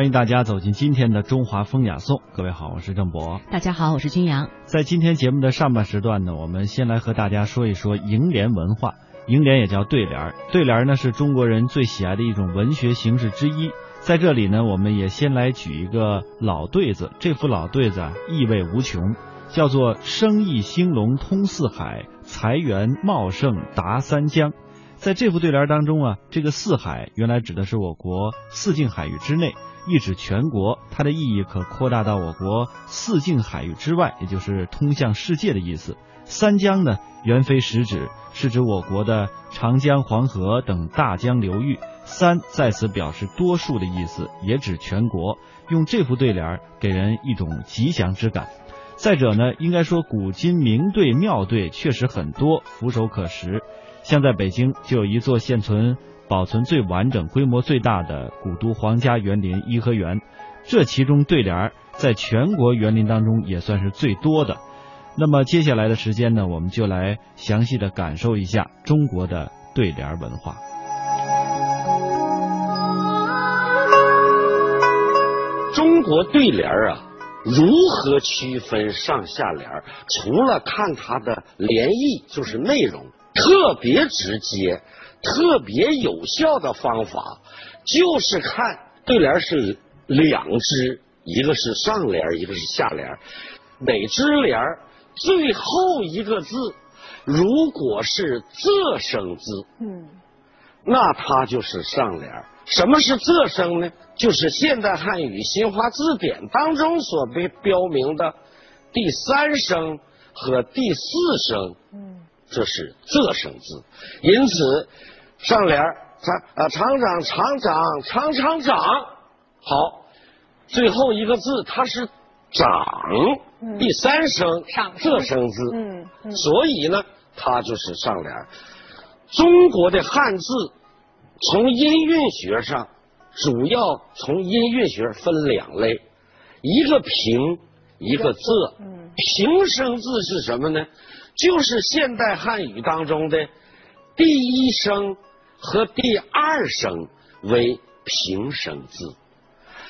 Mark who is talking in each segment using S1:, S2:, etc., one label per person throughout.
S1: 欢迎大家走进今天的中华风雅颂。各位好，我是郑博。
S2: 大家好，我是君阳。
S1: 在今天节目的上半时段呢，我们先来和大家说一说楹联文化。楹联也叫对联，对联呢是中国人最喜爱的一种文学形式之一。在这里呢，我们也先来举一个老对子。这副老对子啊，意味无穷，叫做“生意兴隆通四海，财源茂盛达三江”。在这副对联当中啊，这个四海原来指的是我国四境海域之内，意指全国。它的意义可扩大到我国四境海域之外，也就是通向世界的意思。三江呢，原非实指，是指我国的长江、黄河等大江流域。三在此表示多数的意思，也指全国。用这副对联给人一种吉祥之感。再者呢，应该说古今名对妙对确实很多，俯首可识。像在北京就有一座现存、保存最完整、规模最大的古都皇家园林颐和园，这其中对联在全国园林当中也算是最多的。那么接下来的时间呢，我们就来详细的感受一下中国的对联文化。
S3: 中国对联啊，如何区分上下联？除了看它的联意，就是内容，特别直接、特别有效的方法，就是看对联是两支，一个是上联，一个是下联，哪支联最后一个字如果是仄声字，嗯，那它就是上联。什么是仄声呢？就是现代汉语新华字典当中所被标明的第三声和第四声，嗯，这是仄声字。因此，上联厂啊厂长厂长厂厂长，好，最后一个字它是长，第三声仄声字，嗯，所以呢，它就是上联。中国的汉字。从音韵学上，主要从音韵学分两类，一个平，一个仄。平声字是什么呢？就是现代汉语当中的第一声和第二声为平声字。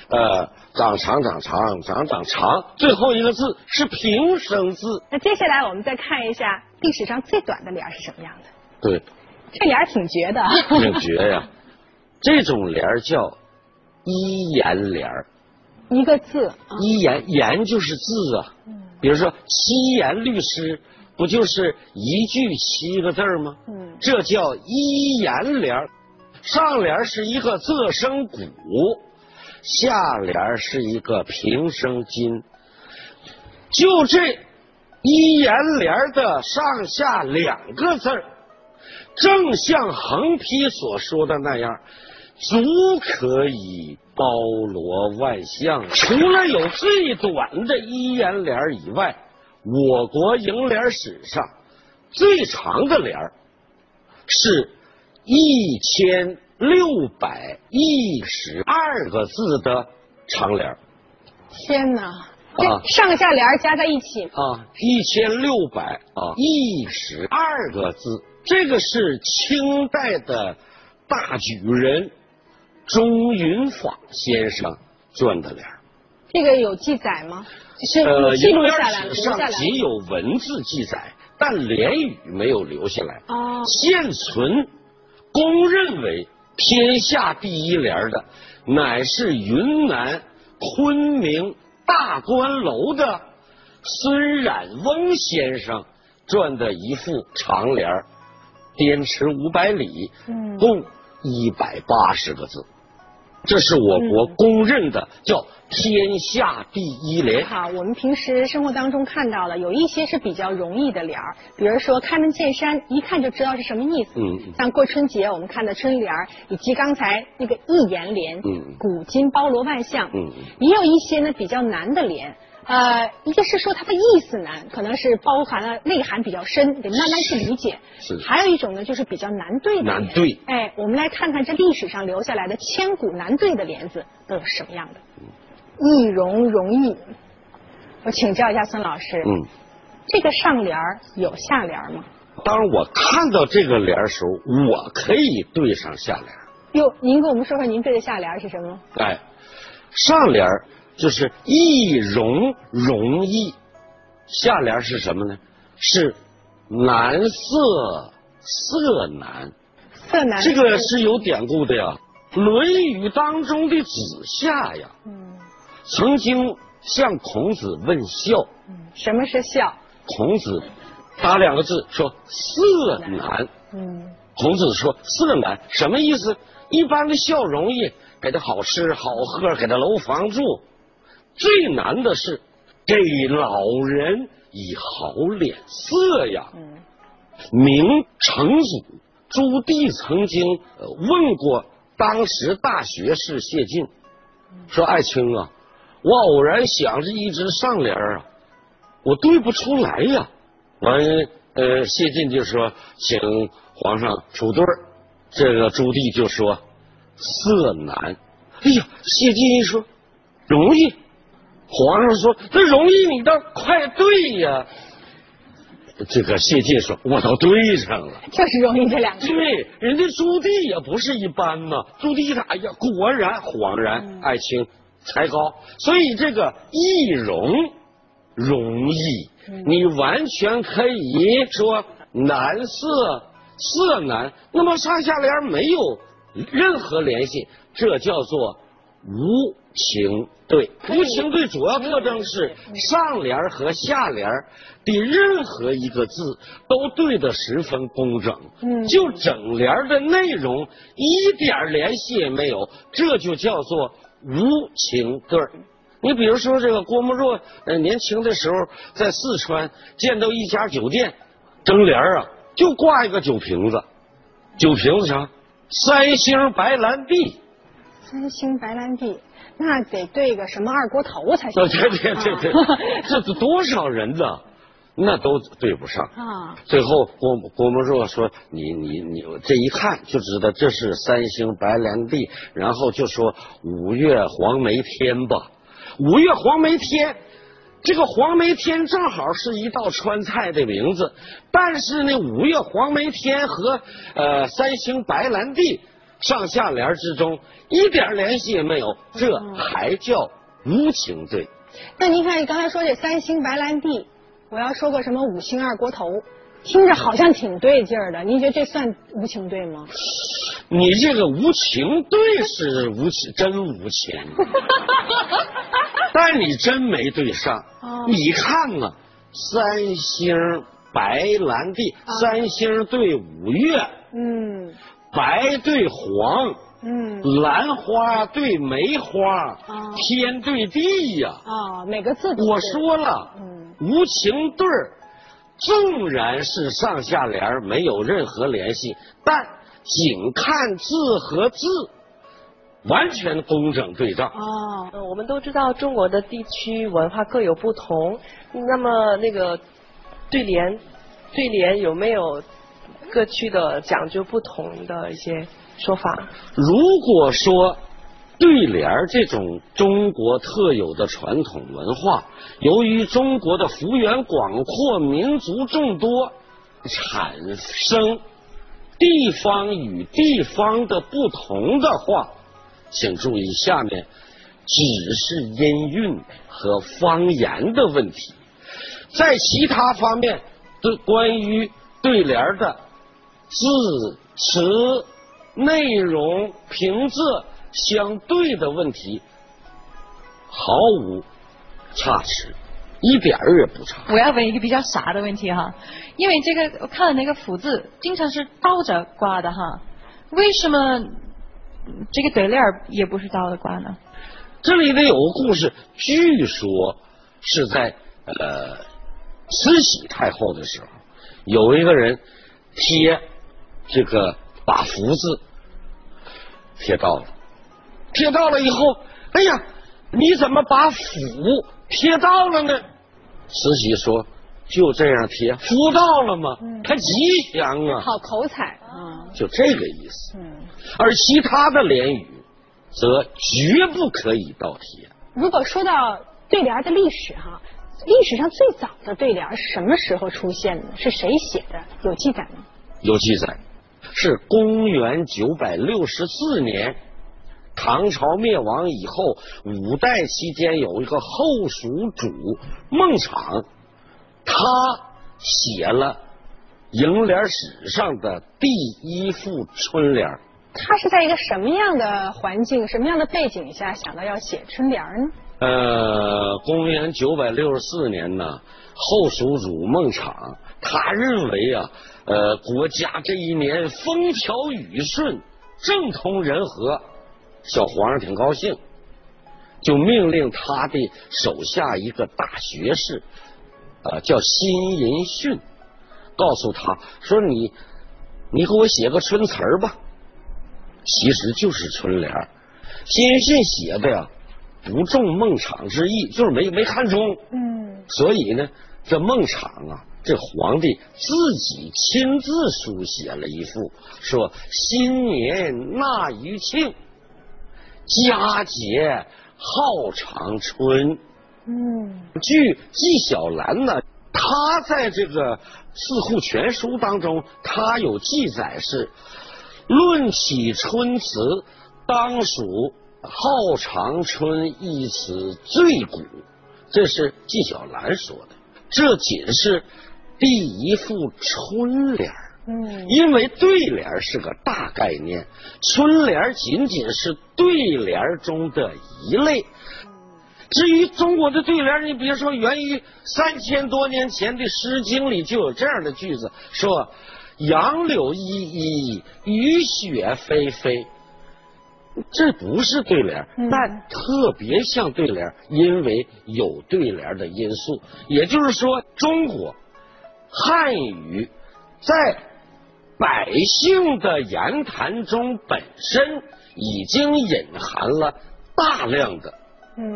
S3: 呃，长长长长长长长，最后一个字是平声字。
S4: 那接下来我们再看一下历史上最短的联是什么样的？
S3: 对。
S4: 这联挺绝的，
S3: 挺绝呀！这种联叫一言联
S4: 一个字。
S3: 一言言就是字啊，比如说七言律诗，不就是一句七个字吗？嗯，这叫一言联上联是一个仄声古，下联是一个平声今。就这一言联的上下两个字儿。正像横批所说的那样，足可以包罗万象。除了有最短的一言联以外，我国楹联史上最长的联是一千六百一十二个字的长联。
S4: 天哪！啊，上下联加在一起
S3: 啊，一千六百啊一十二个字。这个是清代的大举人钟云坊先生撰的联
S4: 这个有记载吗？
S3: 呃，
S4: 记录下来，
S3: 留下来。仅有文字记载，但联语没有留下来。哦。现存公认为天下第一联的，乃是云南昆明大观楼的孙冉翁先生撰的一副长联滇池五百里，共一百八十个字，这是我国公认的叫天下第一联。
S4: 好，我们平时生活当中看到了有一些是比较容易的联儿，比如说开门见山，一看就知道是什么意思。嗯，像过春节我们看的春联儿，以及刚才那个一言联，嗯，古今包罗万象。嗯，也有一些呢比较难的联。呃，一个是说它的意思难，可能是包含了内涵比较深，得慢慢去理解。
S3: 是。
S4: 还有一种呢，就是比较难对的。
S3: 难对。
S4: 哎，我们来看看这历史上留下来的千古难对的联子都有什么样的。易容容易。我请教一下孙老师。嗯。这个上联有下联吗？
S3: 当我看到这个联时候，我可以对上下联。
S4: 哟，您跟我们说说您对的下联是什么？
S3: 哎。上联就是易容容易，下联是什么呢？是难色色难。
S4: 色难。
S3: 这个是有典故的呀，《论语》当中的子夏呀，嗯，曾经向孔子问孝。
S4: 嗯，什么是孝？
S3: 孔子打两个字说色难。嗯，孔子说色难什么意思？一般的孝容易。给他好吃好喝，给他楼房住。最难的是给老人以好脸色呀。明成祖朱棣曾经问过当时大学士谢晋，说：“爱卿啊，我偶然想着一只上联啊，我对不出来呀。”完，呃，谢晋就说：“请皇上出对儿。”这个朱棣就说。色难，哎呀，谢晋一说容易，皇上说这容易，你倒快对呀。这个谢晋说，我都对上了，
S4: 就是容易这两个。
S3: 对，人家朱棣也不是一般嘛。朱棣一看，哎呀，果然恍然，爱卿才高，所以这个易容容易，你完全可以说难色色难。那么上下联没有。任何联系，这叫做无情对。无情对主要特征是上联和下联的任何一个字都对得十分工整。嗯，就整联的内容一点联系也没有，这就叫做无情对。你比如说这个郭沫若，呃，年轻的时候在四川见到一家酒店，整联啊，就挂一个酒瓶子，酒瓶子上？三星白兰地，
S4: 三星白兰地，那得对个什么二锅头才行。
S3: 对对对对，这多少人呢？那都对不上啊。最后郭郭沫若说：“你你你，这一看就知道这是三星白兰地。”然后就说：“五月黄梅天吧，五月黄梅天。”这个黄梅天正好是一道川菜的名字，但是呢，五月黄梅天和呃三星白兰地上下联之中一点联系也没有，这还叫无情对？
S4: 那您看，你刚才说这三星白兰地，我要说个什么五星二锅头，听着好像挺对劲儿的，您觉得这算无情对吗？
S3: 你这个无情对是无情，真无情。但你真没对上，你看啊，三星白兰地，三星对五月，嗯，白对黄，嗯，兰花对梅花，天对地呀，
S4: 啊，每个字
S3: 我说了，嗯，无情对儿，纵然是上下联没有任何联系，但仅看字和字。完全工整对仗
S2: 哦，我们都知道中国的地区文化各有不同，那么那个对联，对联有没有各区的讲究不同的一些说法？
S3: 如果说对联这种中国特有的传统文化，由于中国的幅员广阔、民族众多，产生地方与地方的不同的话。请注意，下面只是音韵和方言的问题，在其他方面，对关于对联的字词、内容、平仄相对的问题，毫无差池，一点儿也不差。
S5: 我要问一个比较傻的问题哈，因为这个我看了那个福字，经常是倒着挂的哈，为什么？这个对联也不是倒着挂呢。
S3: 这里呢有个故事，据说是在呃慈禧太后的时候，有一个人贴这个把福字贴到了，贴到了以后，哎呀，你怎么把福贴到了呢？慈禧说。就这样贴，福到了吗？它吉祥啊，
S4: 好口彩啊，
S3: 就这个意思。嗯，而其他的联语则绝不可以倒贴。
S4: 如果说到对联的历史哈，历史上最早的对联什么时候出现的？是谁写的？有记载吗？
S3: 有记载，是公元九百六十四年，唐朝灭亡以后，五代期间有一个后蜀主孟昶，他写了楹联史上的第一副春联。
S4: 他是在一个什么样的环境、什么样的背景下想到要写春联呢？
S3: 呃，公元九百六十四年呢，后蜀主孟昶，他认为啊，呃，国家这一年风调雨顺，政通人和。小皇上挺高兴，就命令他的手下一个大学士，呃，叫辛寅逊，告诉他说：“你，你给我写个春词儿吧。”其实就是春联。辛寅逊写的呀，不中孟昶之意，就是没没看中。嗯。所以呢，这孟昶啊，这皇帝自己亲自书写了一副，说：“新年纳余庆。”佳节号长春。嗯，据纪晓岚呢，他在这个《四库全书》当中，他有记载是：论起春词，当属号长春一词最古。这是纪晓岚说的。这仅是第一副春联。嗯，因为对联是个大概念，春联仅仅是对联中的一类。至于中国的对联，你比如说，源于三千多年前的《诗经》里就有这样的句子，说“杨柳依依，雨雪霏霏”，这不是对联，但特别像对联，因为有对联的因素。也就是说，中国汉语在百姓的言谈中本身已经隐含了大量的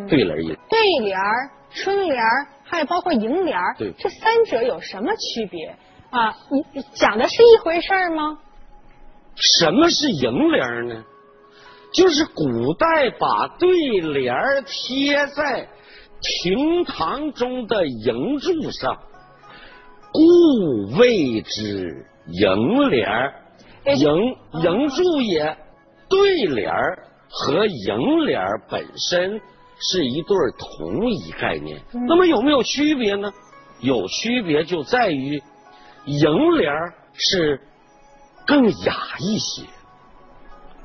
S3: 对联音。
S4: 对联、春联，还有包括楹联，
S3: 对，
S4: 这三者有什么区别啊？你讲的是一回事吗？
S3: 什么是楹联呢？就是古代把对联贴在亭堂中的楹柱上，故谓之。楹联楹楹柱也，对联和楹联本身是一对同一概念。那么有没有区别呢？有区别就在于楹联是更雅一些，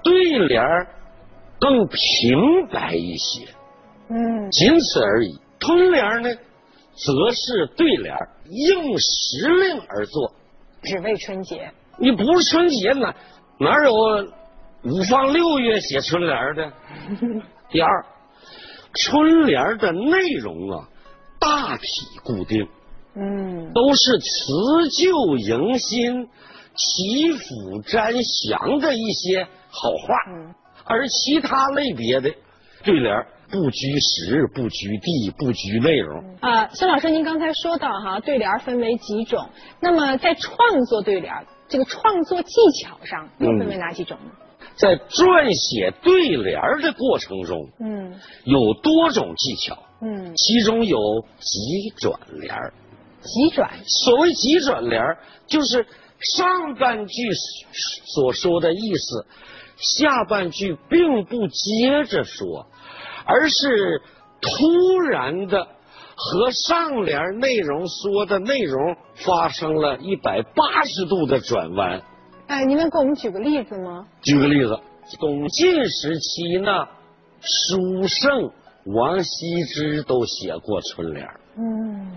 S3: 对联更平白一些。嗯，仅此而已。春联呢，则是对联应时令而作。
S4: 只为春节，
S3: 你不是春节哪？哪有五放六月写春联的？第二，春联的内容啊，大体固定，嗯，都是辞旧迎新、祈福瞻祥的一些好话，而其他类别的对联。不拘时，不拘地，不拘内容。
S4: 啊，孙老师，您刚才说到哈，对联分为几种？那么在创作对联这个创作技巧上，又分为哪几种呢？
S3: 在撰写对联的过程中，嗯，有多种技巧，嗯，其中有急转联
S4: 急转，
S3: 所谓急转联就是上半句所说的意思，下半句并不接着说。而是突然的和上联内容说的内容发生了一百八十度的转弯。
S4: 哎，您能给我们举个例子吗？
S3: 举个例子，东晋时期呢，书圣王羲之都写过春联。嗯，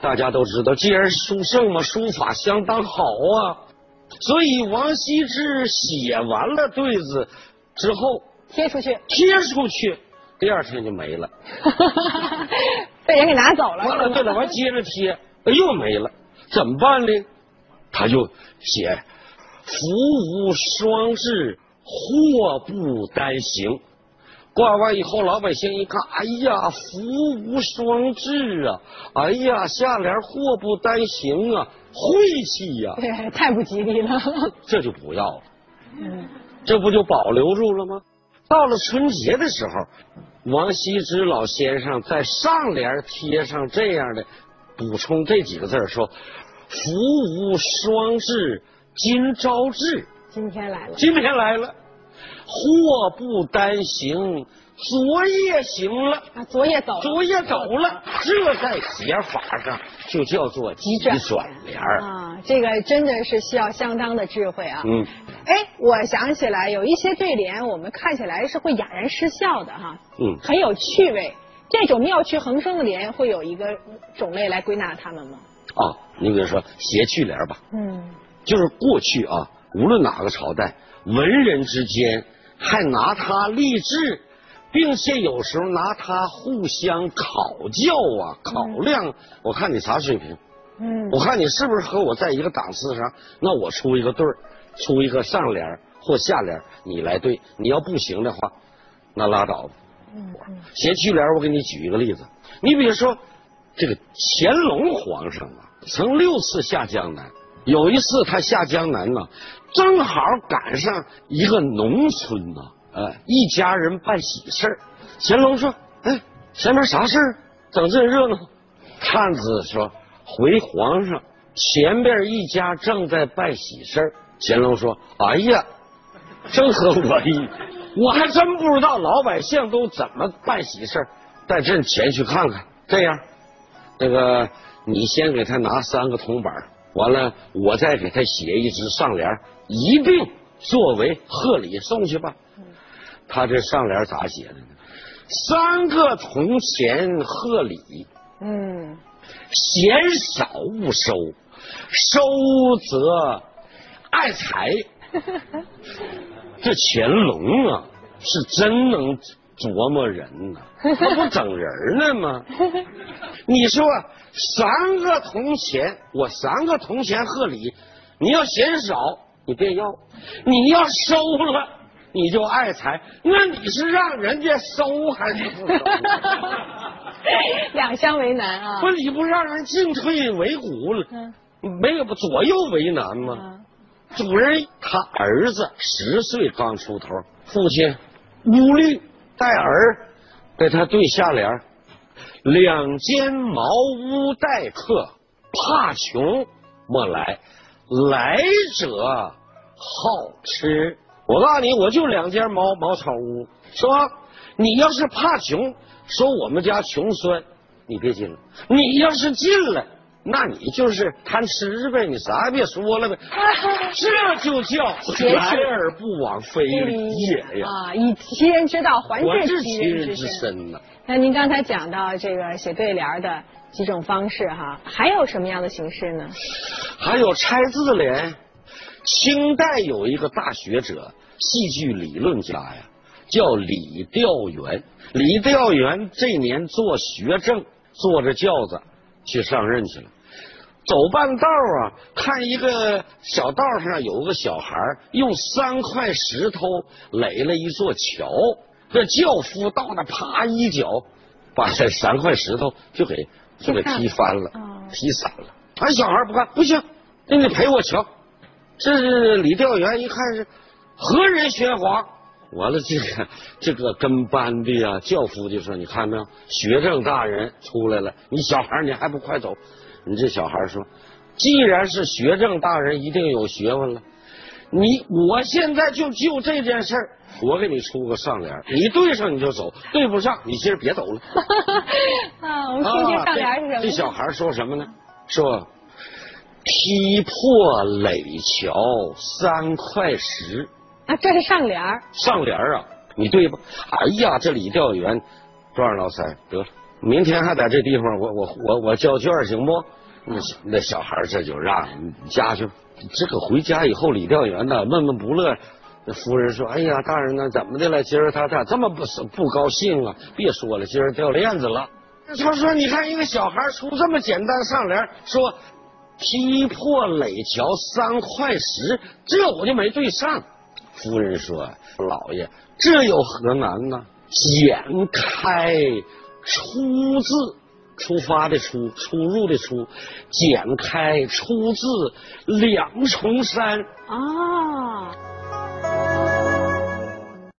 S3: 大家都知道，既然书圣嘛，书法相当好啊，所以王羲之写完了对子之后
S4: 贴出去，
S3: 贴出去。第二天就没了，
S4: 被人给拿走了。
S3: 完了，对了，完接着贴，又没了，怎么办呢？他就写“福无双至，祸不单行”。挂完以后，老百姓一看，哎呀，福无双至啊！哎呀，下联祸不单行啊，晦气呀！
S4: 对，太不吉利了。
S3: 这就不要了。嗯，这不就保留住了吗？到了春节的时候。王羲之老先生在上联贴上这样的补充这几个字说：“福无双至，今朝至。”
S4: 今天来了。
S3: 今天来了。祸不单行，昨夜行了。
S4: 啊，昨夜走，
S3: 昨夜走了，这在写法上就叫做急转联
S4: 啊。这个真的是需要相当的智慧啊。
S3: 嗯。
S4: 哎，我想起来有一些对联，我们看起来是会哑然失笑的哈。
S3: 嗯。
S4: 很有趣味，这种妙趣横生的联，会有一个种类来归纳它们吗？
S3: 啊，你比如说谐趣联吧。
S4: 嗯。
S3: 就是过去啊，无论哪个朝代，文人之间还拿它励志，并且有时候拿它互相考教啊、考量。我看你啥水平？
S4: 嗯。
S3: 我看你是不是和我在一个档次上？那我出一个对儿。出一个上联或下联，你来对。你要不行的话，那拉倒吧。
S4: 嗯
S3: 谐趣联，我给你举一个例子。你比如说，这个乾隆皇上啊，曾六次下江南。有一次他下江南呢，正好赶上一个农村呐，呃，一家人办喜事儿。乾隆说：“哎，前面啥事儿？整这热闹？”探子说：“回皇上，前边一家正在办喜事儿。”乾隆说：“哎呀，正合我意，我还真不知道老百姓都怎么办喜事带朕前去看看。这样，那个你先给他拿三个铜板，完了我再给他写一支上联，一并作为贺礼送去吧。”他这上联咋写的呢？三个铜钱贺礼，
S4: 嗯，
S3: 嫌少勿收，收则。爱财，这乾隆啊，是真能琢磨人呐，他不整人呢吗？你说三个铜钱，我三个铜钱贺礼，你要嫌少，你别要；你要收了，你就爱财。那你是让人家收还是不收？
S4: 两相为难啊！
S3: 不，你不让人进退维谷了？没有不左右为难吗？主人他儿子十岁刚出头，父亲乌虑带儿给他对下联：两间茅屋待客，怕穷莫来，来者好吃。我告诉你，我就两间茅茅草屋，是吧？你要是怕穷，说我们家穷酸，你别进了。你要是进了。那你就是贪吃呗，你啥也别说了呗，这就叫来而不往非礼也呀！
S4: 啊，以其人之道还
S3: 治
S4: 其
S3: 人
S4: 之
S3: 身呢。
S4: 那您刚才讲到这个写对联的几种方式哈，还有什么样的形式呢？
S3: 还有拆字联。清代有一个大学者、戏剧理论家呀，叫李调元。李调元这年做学政，坐着轿子去上任去了。走半道啊，看一个小道上有个小孩用三块石头垒了一座桥，这轿夫到那啪一脚，把这三块石头就给就给踢翻了，踢散了。俺小孩不干，不行，那你得赔我桥。这是李调元一看是何人喧哗，完了这个这个跟班的呀，轿夫就说：“你看没有，学政大人出来了，你小孩你还不快走？”你这小孩说：“既然是学政大人，一定有学问了。你我现在就就这件事儿，我给你出个上联，你对上你就走，对不上你今儿别走了。”
S4: 啊，我们听听上联是什么？
S3: 这小孩说什么呢？说踢破垒桥三块石
S4: 啊，这是上联。
S3: 上联啊，你对吧？哎呀，这李调元壮老三得了，明天还在这地方，我我我我交卷行不？那那小孩这就让家去，这个回家以后，李调元呢闷闷不乐。那夫人说：“哎呀，大人呢？怎么的了？今儿他咋这么不不高兴啊？别说了，今儿掉链子了。”他说：“你看一个小孩出这么简单上联，说劈破垒桥三块石，这我就没对上。”夫人说：“老爷，这有何难呢？剪开出字。”出发的出，出入的出，剪开出自两重山
S4: 啊。